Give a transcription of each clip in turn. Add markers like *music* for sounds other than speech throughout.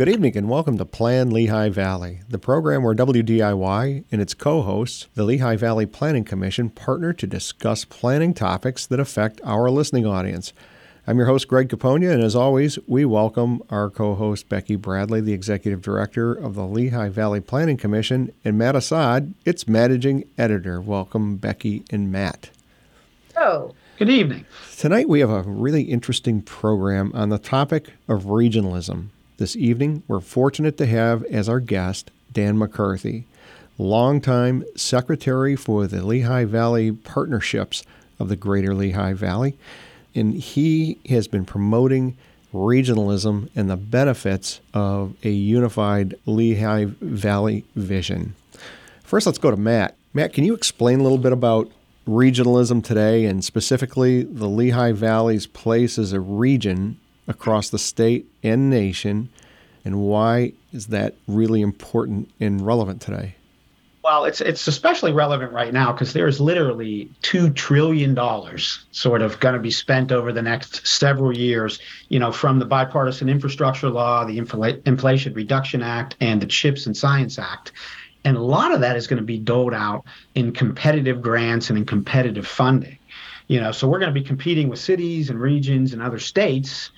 Good evening and welcome to Plan Lehigh Valley, the program where WDIY and its co hosts, the Lehigh Valley Planning Commission, partner to discuss planning topics that affect our listening audience. I'm your host, Greg Capogna, and as always, we welcome our co host, Becky Bradley, the Executive Director of the Lehigh Valley Planning Commission, and Matt Assad, its Managing Editor. Welcome, Becky and Matt. Oh, good evening. Tonight, we have a really interesting program on the topic of regionalism. This evening, we're fortunate to have as our guest Dan McCarthy, longtime secretary for the Lehigh Valley Partnerships of the Greater Lehigh Valley. And he has been promoting regionalism and the benefits of a unified Lehigh Valley vision. First, let's go to Matt. Matt, can you explain a little bit about regionalism today and specifically the Lehigh Valley's place as a region across the state and nation, and why is that really important and relevant today? Well, it's it's especially relevant right now because there is literally two trillion dollars sort of going to be spent over the next several years. You know, from the bipartisan infrastructure law, the Infl- Inflation Reduction Act, and the CHIPS and Science Act, and a lot of that is going to be doled out in competitive grants and in competitive funding. You know, so we're going to be competing with cities and regions and other states.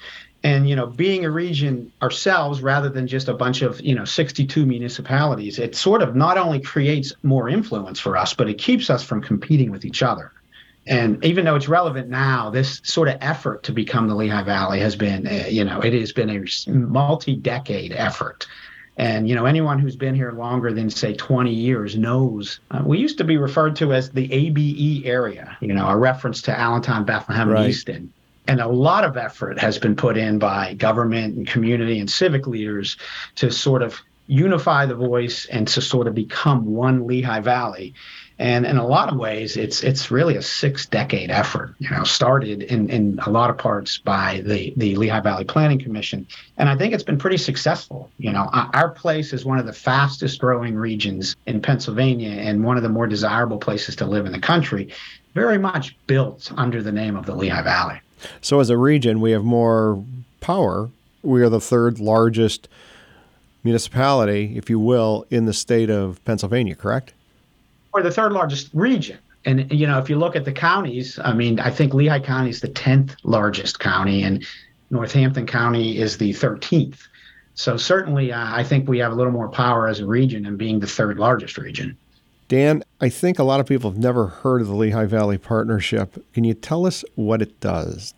And you know being a region ourselves rather than just a bunch of you know 62 municipalities it sort of not only creates more influence for us but it keeps us from competing with each other. And even though it's relevant now this sort of effort to become the lehigh valley has been uh, you know it has been a multi-decade effort and you know anyone who's been here longer than say 20 years knows uh, we used to be referred to as the abe area you know a reference to allentown bethlehem right. and easton and a lot of effort has been put in by government and community and civic leaders to sort of unify the voice and to sort of become one Lehigh Valley. And in a lot of ways, it's it's really a six decade effort. You know, started in, in a lot of parts by the the Lehigh Valley Planning Commission, and I think it's been pretty successful. You know, our place is one of the fastest growing regions in Pennsylvania and one of the more desirable places to live in the country. Very much built under the name of the Lehigh Valley. So, as a region, we have more power. We are the third largest municipality, if you will, in the state of Pennsylvania, correct? We're the third largest region. And, you know, if you look at the counties, I mean, I think Lehigh County is the 10th largest county, and Northampton County is the 13th. So, certainly, uh, I think we have a little more power as a region and being the third largest region. Dan, I think a lot of people have never heard of the Lehigh Valley Partnership. Can you tell us what it does?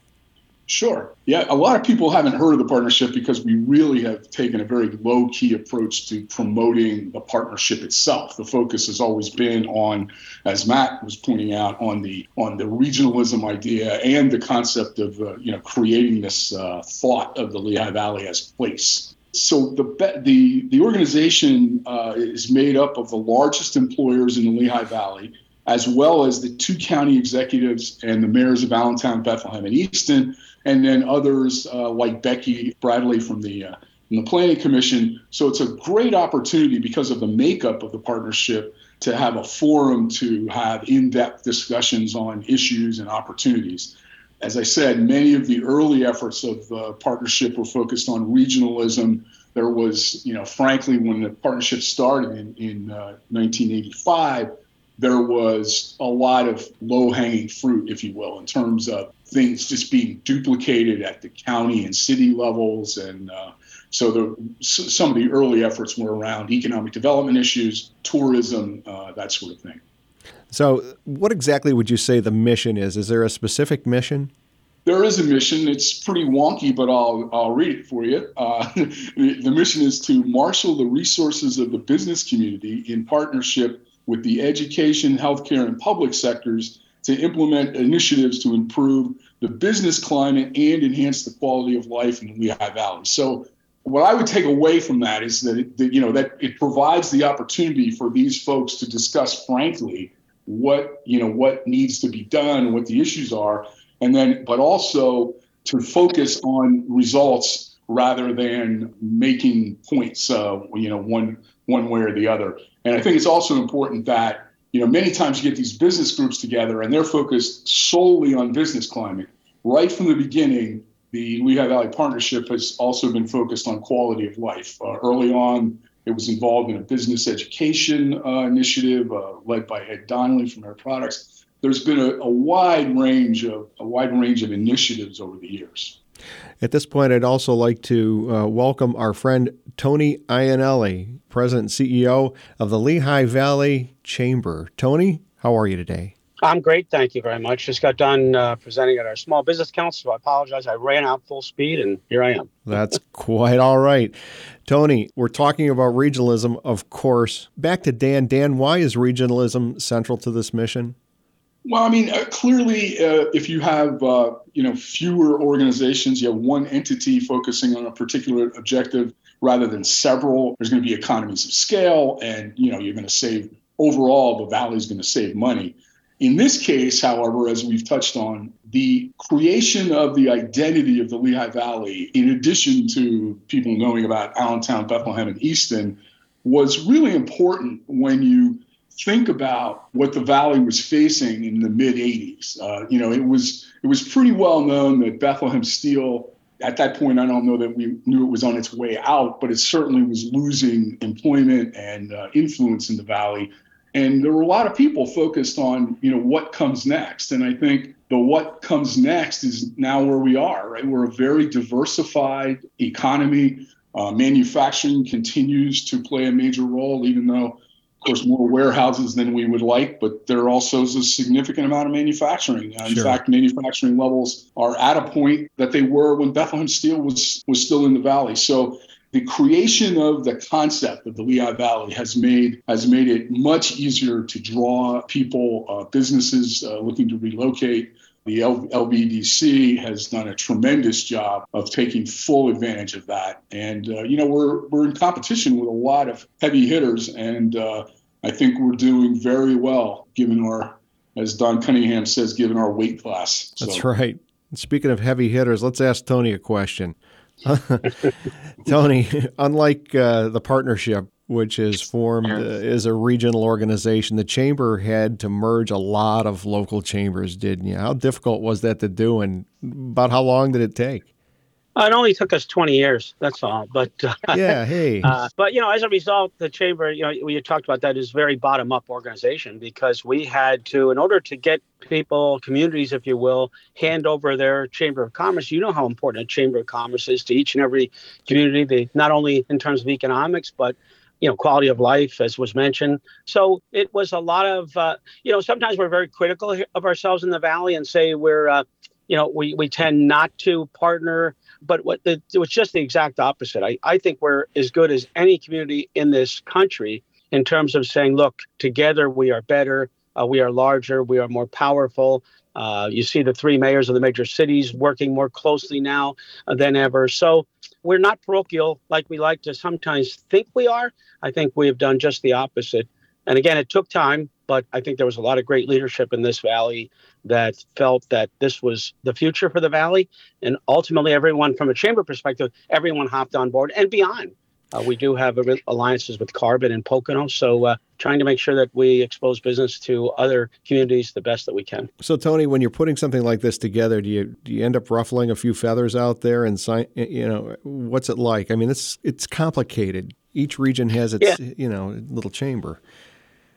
Sure. Yeah, a lot of people haven't heard of the partnership because we really have taken a very low key approach to promoting the partnership itself. The focus has always been on, as Matt was pointing out, on the on the regionalism idea and the concept of uh, you know creating this uh, thought of the Lehigh Valley as place so the the the organization uh, is made up of the largest employers in the Lehigh Valley, as well as the two county executives and the mayors of Allentown, Bethlehem, and Easton, and then others uh, like Becky Bradley from the uh, from the Planning Commission. So it's a great opportunity because of the makeup of the partnership to have a forum to have in-depth discussions on issues and opportunities as I said, many of the early efforts of the partnership were focused on regionalism. There was, you know, frankly, when the partnership started in, in uh, 1985, there was a lot of low hanging fruit, if you will, in terms of things just being duplicated at the county and city levels. And uh, so the, some of the early efforts were around economic development issues, tourism, uh, that sort of thing. So, what exactly would you say the mission is? Is there a specific mission? There is a mission. It's pretty wonky, but I'll, I'll read it for you. Uh, *laughs* the, the mission is to marshal the resources of the business community in partnership with the education, healthcare, and public sectors to implement initiatives to improve the business climate and enhance the quality of life in the Lehigh Valley. So, what I would take away from that is that, it, that you know that it provides the opportunity for these folks to discuss frankly what you know what needs to be done, what the issues are, and then but also to focus on results rather than making points, uh, you know, one one way or the other. And I think it's also important that you know many times you get these business groups together and they're focused solely on business climate. Right from the beginning, the Lehigh Valley Partnership has also been focused on quality of life. Uh, early on, it was involved in a business education uh, initiative uh, led by Ed Donnelly from Air Products. There's been a, a wide range of a wide range of initiatives over the years. At this point, I'd also like to uh, welcome our friend Tony Iannelli, President and CEO of the Lehigh Valley Chamber. Tony, how are you today? I'm great. Thank you very much. Just got done uh, presenting at our Small Business Council. So I apologize. I ran out full speed and here I am. That's *laughs* quite all right. Tony, we're talking about regionalism, of course. Back to Dan. Dan, why is regionalism central to this mission? Well, I mean, uh, clearly, uh, if you have uh, you know fewer organizations, you have one entity focusing on a particular objective rather than several. There's going to be economies of scale, and you know you're going to save overall. The valley is going to save money. In this case, however, as we've touched on, the creation of the identity of the Lehigh Valley, in addition to people knowing about Allentown, Bethlehem, and Easton, was really important when you think about what the valley was facing in the mid 80s. Uh, you know, it was it was pretty well known that Bethlehem Steel at that point, I don't know that we knew it was on its way out, but it certainly was losing employment and uh, influence in the valley. And there were a lot of people focused on, you know, what comes next. And I think the what comes next is now where we are, right? We're a very diversified economy. Uh, manufacturing continues to play a major role, even though course, more warehouses than we would like, but there also is a significant amount of manufacturing. Uh, in sure. fact, manufacturing levels are at a point that they were when Bethlehem Steel was was still in the valley. So the creation of the concept of the Lehigh Valley has made has made it much easier to draw people, uh, businesses uh, looking to relocate. The L- LVEDC has done a tremendous job of taking full advantage of that, and uh, you know we're we're in competition with a lot of heavy hitters, and uh, I think we're doing very well given our, as Don Cunningham says, given our weight class. So. That's right. Speaking of heavy hitters, let's ask Tony a question. *laughs* Tony, unlike uh, the partnership, which is formed uh, as a regional organization, the chamber had to merge a lot of local chambers, didn't you? How difficult was that to do, and about how long did it take? Uh, it only took us 20 years. That's all. But uh, yeah, *laughs* hey. Uh, but you know, as a result, the chamber, you know, we talked about that is very bottom-up organization because we had to, in order to get people, communities, if you will, hand over their chamber of commerce. You know how important a chamber of commerce is to each and every community. They not only in terms of economics, but you know quality of life as was mentioned. So it was a lot of uh, you know sometimes we're very critical of ourselves in the valley and say we're uh, you know we, we tend not to partner. But what the, it was just the exact opposite. I, I think we're as good as any community in this country in terms of saying look together we are better uh, we are larger we are more powerful uh, you see the three mayors of the major cities working more closely now than ever. So we're not parochial like we like to sometimes think we are. I think we have done just the opposite. And again, it took time, but I think there was a lot of great leadership in this valley that felt that this was the future for the valley. And ultimately, everyone from a chamber perspective, everyone hopped on board and beyond. Uh, we do have alliances with Carbon and Pocono, so uh, trying to make sure that we expose business to other communities the best that we can. So, Tony, when you're putting something like this together, do you do you end up ruffling a few feathers out there? And sign? you know, what's it like? I mean, it's it's complicated. Each region has its yeah. you know little chamber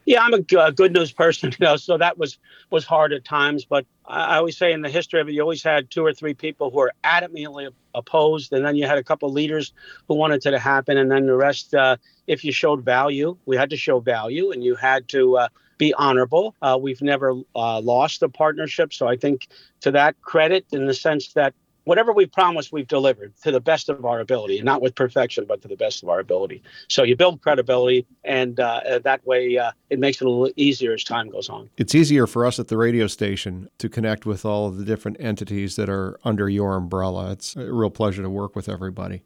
yeah, I'm a good news person, *laughs* you know, so that was was hard at times. But I always say in the history of it, you always had two or three people who were adamantly opposed, and then you had a couple leaders who wanted it to happen, and then the rest. Uh, if you showed value, we had to show value, and you had to uh, be honorable. Uh, we've never uh, lost a partnership, so I think to that credit, in the sense that whatever we've promised, we've delivered to the best of our ability, not with perfection, but to the best of our ability. So you build credibility, and uh, that way uh, it makes it a little easier as time goes on. It's easier for us at the radio station to connect with all of the different entities that are under your umbrella. It's a real pleasure to work with everybody.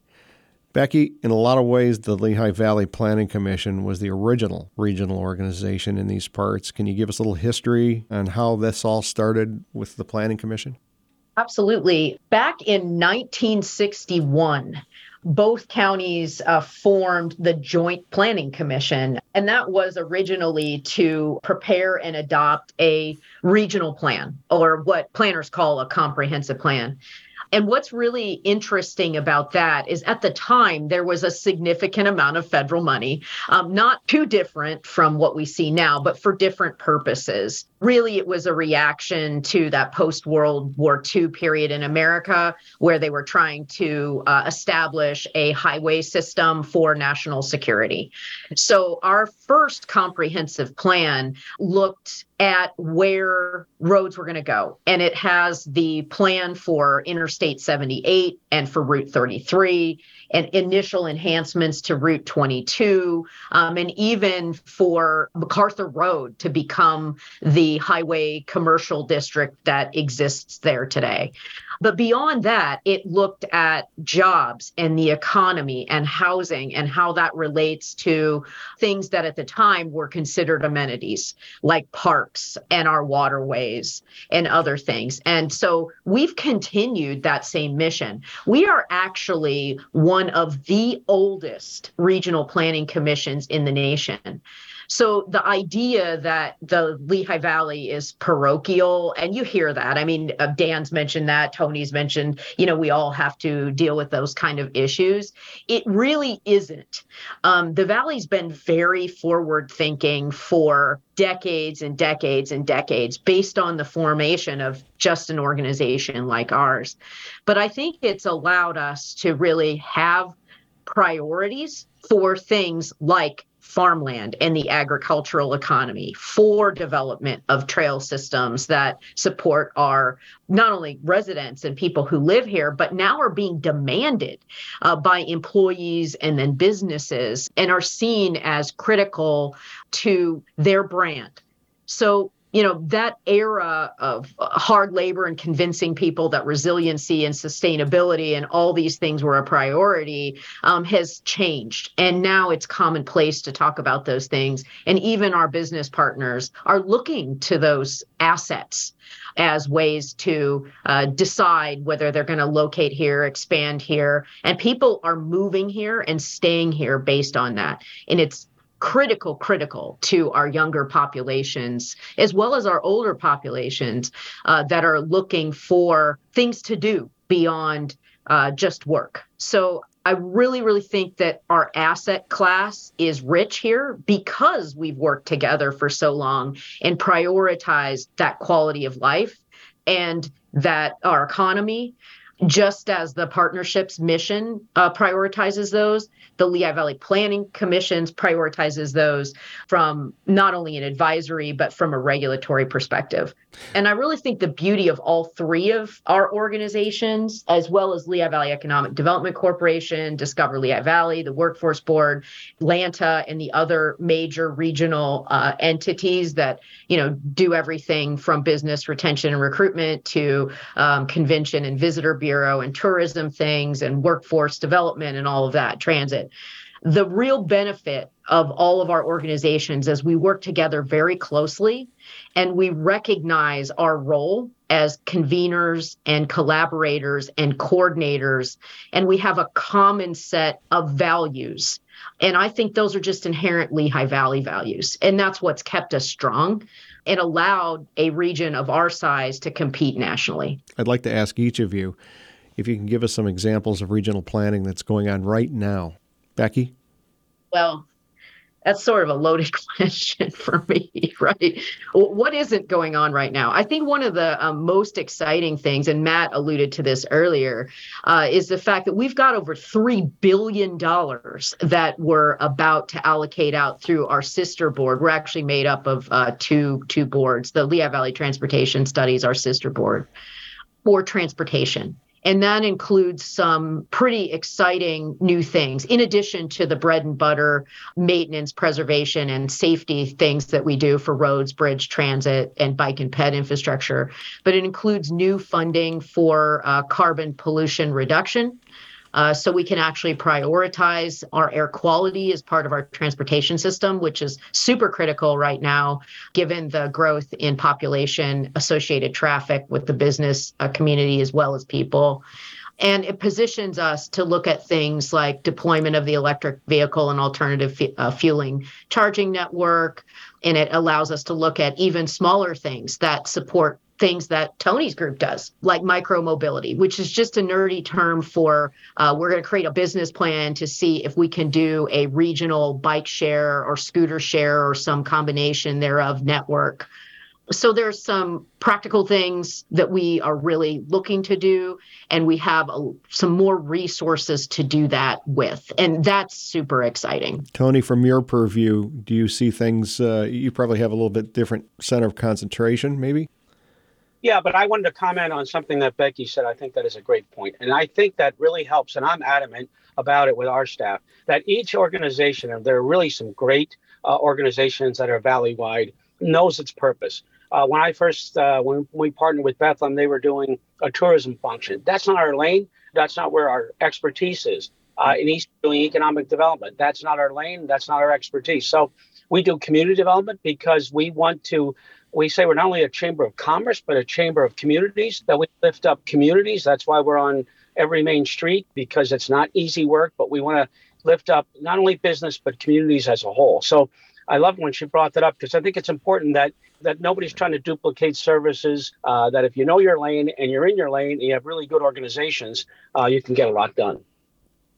Becky, in a lot of ways, the Lehigh Valley Planning Commission was the original regional organization in these parts. Can you give us a little history on how this all started with the Planning Commission? Absolutely. Back in 1961, both counties uh, formed the Joint Planning Commission, and that was originally to prepare and adopt a regional plan, or what planners call a comprehensive plan. And what's really interesting about that is at the time, there was a significant amount of federal money, um, not too different from what we see now, but for different purposes. Really, it was a reaction to that post World War II period in America, where they were trying to uh, establish a highway system for national security. So, our first comprehensive plan looked at where roads were going to go. And it has the plan for Interstate 78 and for Route 33 and initial enhancements to Route 22, um, and even for MacArthur Road to become the highway commercial district that exists there today. But beyond that, it looked at jobs and the economy and housing and how that relates to things that at the time were considered amenities like parks and our waterways and other things. And so we've continued that same mission. We are actually one of the oldest regional planning commissions in the nation. So the idea that the Lehigh Valley is parochial, and you hear that. I mean, uh, Dan's mentioned that, Tony's mentioned, you know, we all have to deal with those kind of issues. It really isn't. Um, the Valley's been very forward thinking for decades and decades and decades based on the formation of just an organization like ours. But I think it's allowed us to really have priorities for things like farmland and the agricultural economy for development of trail systems that support our not only residents and people who live here, but now are being demanded uh, by employees and then businesses and are seen as critical to their brand. So you know that era of hard labor and convincing people that resiliency and sustainability and all these things were a priority um, has changed and now it's commonplace to talk about those things and even our business partners are looking to those assets as ways to uh, decide whether they're going to locate here, expand here. And people are moving here and staying here based on that. And it's critical, critical to our younger populations, as well as our older populations uh, that are looking for things to do beyond uh, just work. So I really, really think that our asset class is rich here because we've worked together for so long and prioritized that quality of life and that our economy just as the partnership's mission uh, prioritizes those, the Lehigh Valley Planning Commission's prioritizes those from not only an advisory, but from a regulatory perspective. And I really think the beauty of all three of our organizations, as well as Lehigh Valley Economic Development Corporation, Discover Lehigh Valley, the Workforce Board, Lanta, and the other major regional uh, entities that you know do everything from business retention and recruitment to um, convention and visitor bureau and tourism things and workforce development and all of that, transit. The real benefit of all of our organizations as we work together very closely and we recognize our role as conveners and collaborators and coordinators and we have a common set of values. And i think those are just inherent lehigh valley values and that's what's kept us strong and allowed a region of our size to compete nationally i'd like to ask each of you if you can give us some examples of regional planning that's going on right now Becky? Well, that's sort of a loaded *laughs* question for me, right? What isn't going on right now? I think one of the um, most exciting things, and Matt alluded to this earlier, uh, is the fact that we've got over $3 billion that we're about to allocate out through our sister board. We're actually made up of uh, two, two boards. The Lehigh Valley Transportation Studies, our sister board, for transportation. And that includes some pretty exciting new things, in addition to the bread and butter maintenance, preservation, and safety things that we do for roads, bridge, transit, and bike and ped infrastructure. But it includes new funding for uh, carbon pollution reduction. Uh, so we can actually prioritize our air quality as part of our transportation system, which is super critical right now, given the growth in population associated traffic with the business uh, community as well as people. And it positions us to look at things like deployment of the electric vehicle and alternative uh, fueling charging network. And it allows us to look at even smaller things that support things that Tony's group does, like micro mobility, which is just a nerdy term for uh, we're going to create a business plan to see if we can do a regional bike share or scooter share or some combination thereof network. So there's some practical things that we are really looking to do and we have a, some more resources to do that with and that's super exciting. Tony from your purview do you see things uh, you probably have a little bit different center of concentration maybe yeah but i wanted to comment on something that becky said i think that is a great point and i think that really helps and i'm adamant about it with our staff that each organization and there are really some great uh, organizations that are valley wide knows its purpose uh, when I first uh, when we partnered with Bethlehem, they were doing a tourism function. That's not our lane. That's not where our expertise is. Uh, in East doing economic development, that's not our lane. That's not our expertise. So we do community development because we want to. We say we're not only a chamber of commerce, but a chamber of communities. That we lift up communities. That's why we're on every main street because it's not easy work, but we want to lift up not only business but communities as a whole. So I love when she brought that up because I think it's important that that nobody's trying to duplicate services. Uh, that if you know your lane and you're in your lane, and you have really good organizations, uh, you can get a lot done.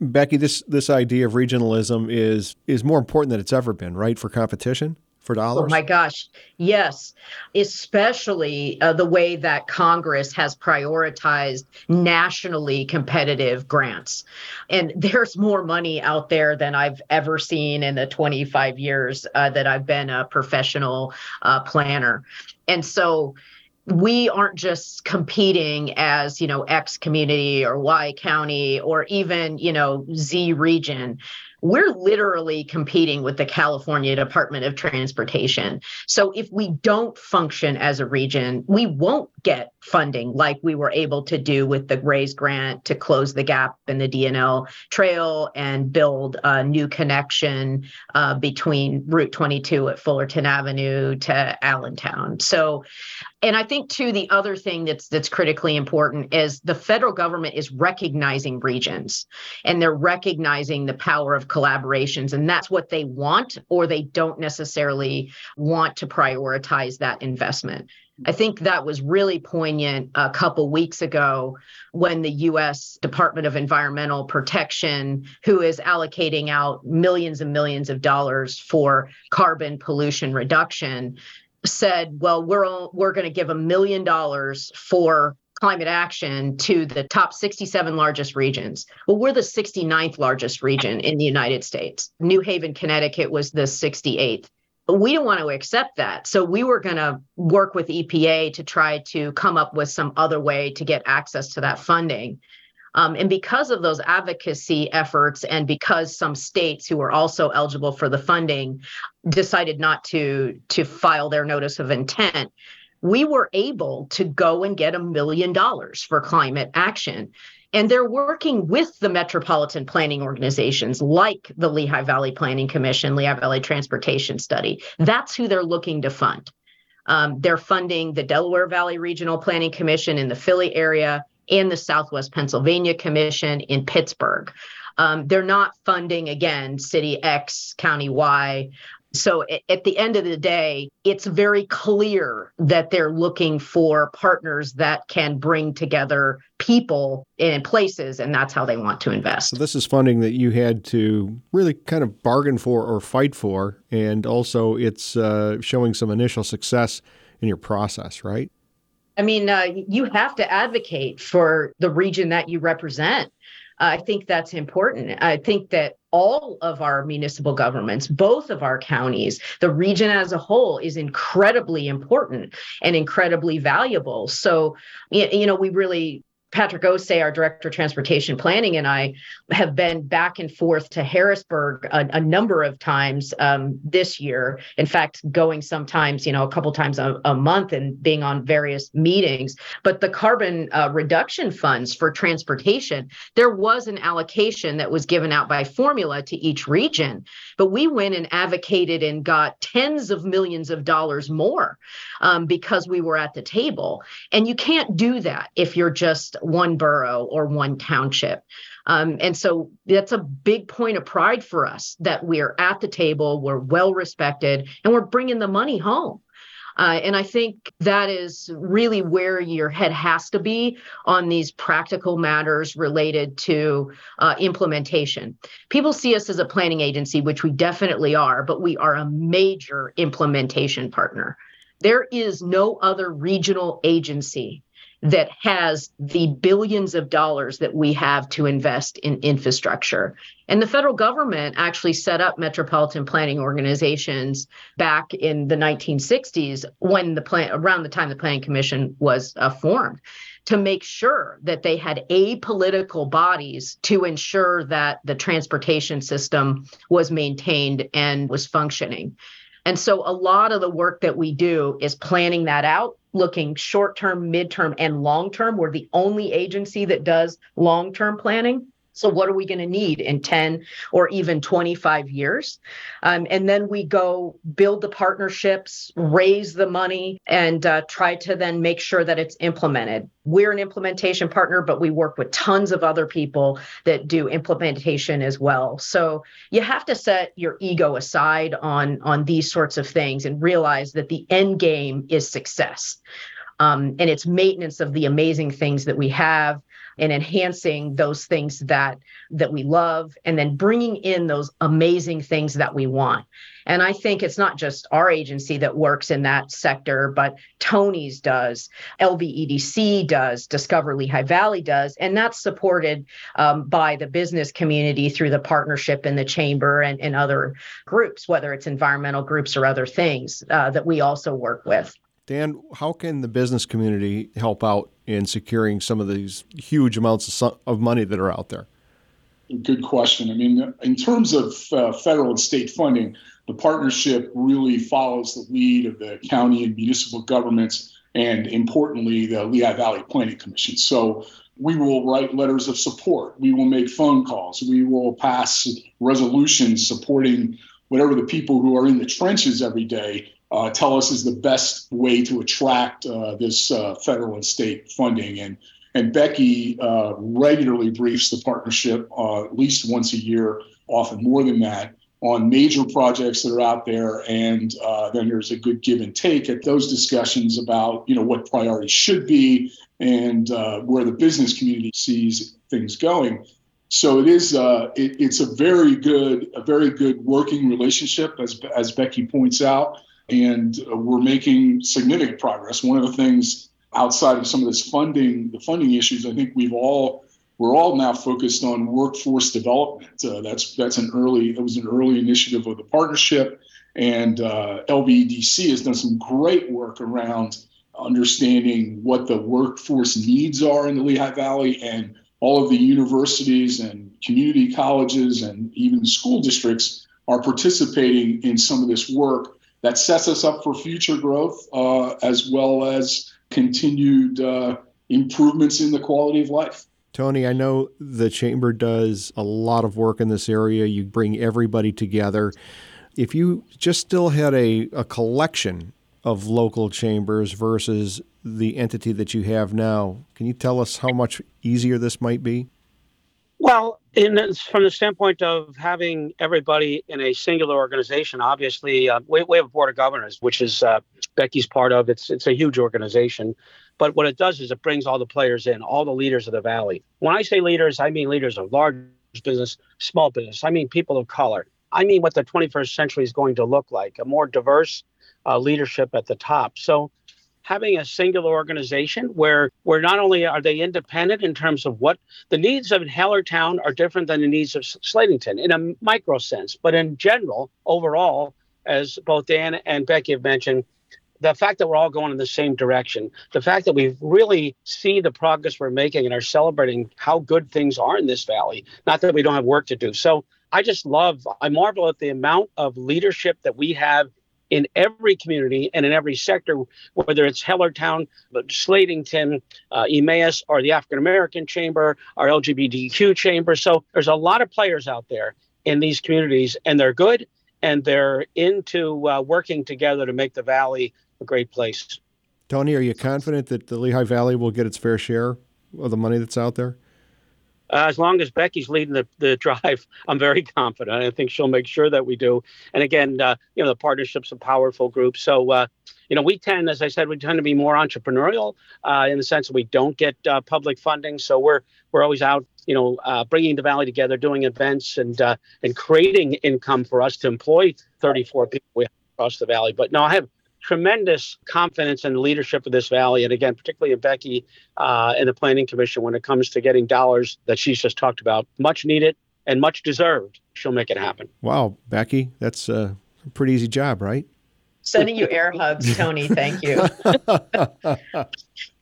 Becky, this this idea of regionalism is is more important than it's ever been, right? For competition for dollars? Oh my gosh, yes. Especially uh, the way that Congress has prioritized nationally competitive grants. And *laughs* there's more money out there than I've ever seen in the 25 years uh, that I've been a professional uh, planner. And so, we aren't just competing as you know x community or y county or even you know z region we're literally competing with the California Department of Transportation. So if we don't function as a region, we won't get funding like we were able to do with the RAISE grant to close the gap in the D&L trail and build a new connection uh, between Route 22 at Fullerton Avenue to Allentown. So, and I think too the other thing that's that's critically important is the federal government is recognizing regions and they're recognizing the power of collaborations and that's what they want or they don't necessarily want to prioritize that investment. I think that was really poignant a couple weeks ago when the US Department of Environmental Protection, who is allocating out millions and millions of dollars for carbon pollution reduction, said, well, we're, we're going to give a million dollars for climate action to the top 67 largest regions. Well, we're the 69th largest region in the United States. New Haven, Connecticut was the 68th But we don't want to accept that. So we were going to work with EPA to try to come up with some other way to get access to that funding. Um, and because of those advocacy efforts, and because some states who were also eligible for the funding decided not to to file their notice of intent, we were able to go and get a million dollars for climate action. And they're working with the metropolitan planning organizations like the Lehigh Valley Planning Commission, Lehigh Valley Transportation Study. That's who they're looking to fund. Um, they're funding the Delaware Valley Regional Planning Commission in the Philly area and the Southwest Pennsylvania Commission in Pittsburgh. Um, they're not funding, again, City X, County Y. So at the end of the day, it's very clear that they're looking for partners that can bring together people in places, and that's how they want to invest. So this is funding that you had to really kind of bargain for or fight for, and also it's uh, showing some initial success in your process, right? I mean, uh, you have to advocate for the region that you represent. I think that's important. I think that all of our municipal governments, both of our counties, the region as a whole is incredibly important and incredibly valuable. So, you know, we really Patrick Osei, our director of transportation planning, and I have been back and forth to Harrisburg a, a number of times um, this year. In fact, going sometimes, you know, a couple times a, a month and being on various meetings. But the carbon uh, reduction funds for transportation, there was an allocation that was given out by formula to each region. But we went and advocated and got tens of millions of dollars more um, because we were at the table. And you can't do that if you're just one borough or one township. Um, and so that's a big point of pride for us that we're at the table, we're well respected, and we're bringing the money home. Uh, and I think that is really where your head has to be on these practical matters related to uh, implementation. People see us as a planning agency, which we definitely are, but we are a major implementation partner. There is no other regional agency that has the billions of dollars that we have to invest in infrastructure. And the federal government actually set up metropolitan planning organizations back in the 1960s when the plan around the time the planning commission was uh, formed to make sure that they had apolitical bodies to ensure that the transportation system was maintained and was functioning. And so a lot of the work that we do is planning that out, looking short term, midterm, and long term. We're the only agency that does long term planning. So, what are we going to need in 10 or even 25 years? Um, and then we go build the partnerships, raise the money, and uh, try to then make sure that it's implemented. We're an implementation partner, but we work with tons of other people that do implementation as well. So, you have to set your ego aside on, on these sorts of things and realize that the end game is success. Um, and it's maintenance of the amazing things that we have and enhancing those things that that we love and then bringing in those amazing things that we want. And i think it's not just our agency that works in that sector but tony's does lvedc does discover lehigh valley does. And that's supported um, by the business community through the partnership in the chamber and, and other groups whether it's environmental groups or other things uh, that we also work with Dan, how can the business community help out in securing some of these huge amounts of money that are out there? Good question. I mean, in terms of uh, federal and state funding, the partnership really follows the lead of the county and municipal governments, and importantly, the Lehigh Valley Planning Commission. So we will write letters of support. We will make phone calls. We will pass resolutions supporting whatever the people who are in the trenches every day uh, tell us is the best way to attract uh, this uh, federal and state funding. And and Becky uh, regularly briefs the partnership uh, at least once a year, often more than that, on major projects that are out there. And uh, then there's a good give and take at those discussions about you know what priorities should be and where the business community sees things going. So it is. Uh, it, it's a very good, a very good working relationship, as as Becky points out and we're making significant progress. One of the things outside of some of this funding, the funding issues, I think we've all we're all now focused on workforce development. Uh, that's that's an early that was an early initiative of the partnership, and uh, LVEDC has done some great work around understanding what the workforce needs are in the Lehigh Valley and all of the universities and community colleges and even school districts are participating in some of this work that sets us up for future growth uh, as well as continued uh, improvements in the quality of life. Tony, I know the Chamber does a lot of work in this area. You bring everybody together. If you just still had a, a collection of local chambers versus the entity that you have now, can you tell us how much easier this might be? Well, in from the standpoint of having everybody in a singular organization, obviously uh, we, we have a board of governors, which is uh, Becky's part of. It's it's a huge organization, but what it does is it brings all the players in, all the leaders of the valley. When I say leaders, I mean leaders of large business, small business. I mean people of color. I mean what the 21st century is going to look like, a more diverse uh, leadership at the top. So having a singular organization where where not only are they independent in terms of what the needs of Hellertown are different than the needs of Slatington in a micro sense, but in general, overall, as both Dan and Becky have mentioned, the fact that we're all going in the same direction, the fact that we really see the progress we're making and are celebrating how good things are in this valley, not that we don't have work to do. So I just love, I marvel at the amount of leadership that we have in every community and in every sector, whether it's Hellertown, Slatington, uh, Emmaus, or the African American Chamber, our LGBTQ Chamber. So there's a lot of players out there in these communities, and they're good and they're into uh, working together to make the Valley a great place. Tony, are you confident that the Lehigh Valley will get its fair share of the money that's out there? Uh, as long as Becky's leading the, the *laughs* drive, I'm very confident. I think she'll make sure that we do. And again, uh, you know, the partnership's a powerful group. So, uh, you know, we tend, as I said, we tend to be more entrepreneurial uh, in the sense that we don't get uh, public funding. So we're we're always out, you know, uh, bringing the valley together, doing events, and and creating income for us to employ 34 people across the valley. But no, I have tremendous confidence in the leadership of this valley, and again, particularly in Becky uh, and the Planning Commission when it comes to getting dollars that she's just talked about, much needed and much deserved. She'll make it happen. Wow, Becky, that's a pretty easy job, right? Sending you air hugs, Tony. Thank you. *laughs*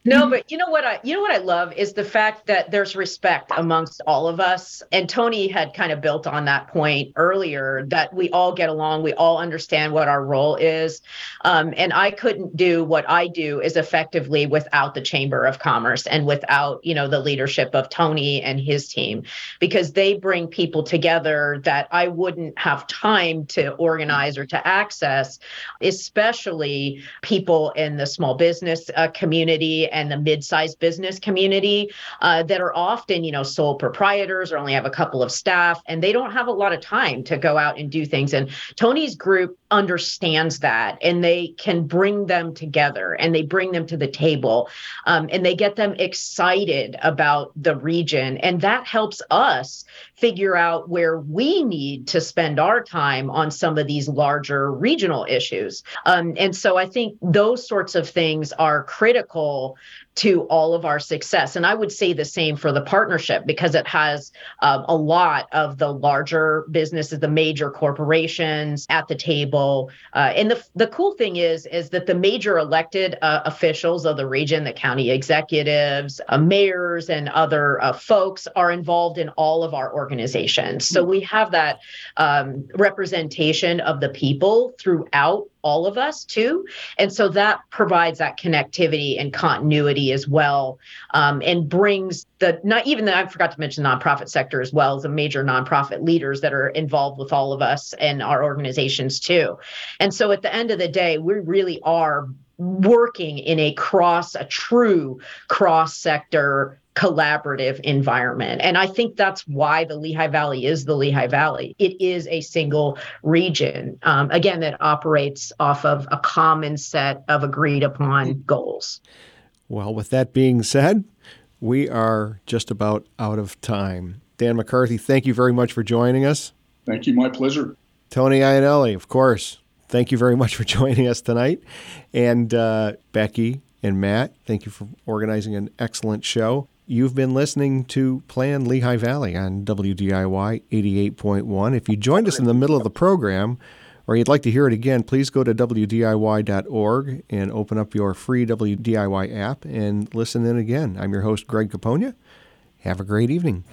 No, but you know what I you know what I love is the fact that there's respect amongst all of us. And Tony had kind of built on that point earlier that we all get along, we all understand what our role is. Um, and I couldn't do what I do as effectively without the Chamber of Commerce and without, you know, the leadership of Tony and his team because they bring people together that I wouldn't have time to organize or to access, especially people in the small business uh, community and the mid-sized business community uh, that are often, you know, sole proprietors or only have a couple of staff, and they don't have a lot of time to go out and do things. And Tony's group understands that, and they can bring them together, and they bring them to the table, um, and they get them excited about the region, and that helps us figure out where we need to spend our time on some of these larger regional issues. Um, and so I think those sorts of things are critical to all of our success. And I would say the same for the partnership because it has um, a lot of the larger businesses, the major corporations at the table. Uh, and the, the cool thing is, is that the major elected uh, officials of the region, the county executives, uh, mayors, and other uh, folks are involved in all of our organizations. So we have that um, representation of the people throughout all of us too. And so that provides that connectivity and continuity as well, um, and brings the not even the I forgot to mention the nonprofit sector as well as the major nonprofit leaders that are involved with all of us and our organizations too. And so at the end of the day, we really are working in a cross, a true cross sector collaborative environment. And I think that's why the Lehigh Valley is the Lehigh Valley. It is a single region, um, again, that operates off of a common set of agreed upon goals. Well, with that being said, we are just about out of time. Dan McCarthy, thank you very much for joining us. Thank you. My pleasure. Tony Iannelli, of course. Thank you very much for *laughs* joining us tonight. And uh, Becky and Matt, thank you for organizing an excellent show. You've been listening to Plan Lehigh Valley on WDIY 88.1. If you joined us in the middle of the program or you'd like to hear it again, please go to WDIY.org and open up your free WDIY app and listen in again. I'm your host, Greg Capogna. Have a great evening.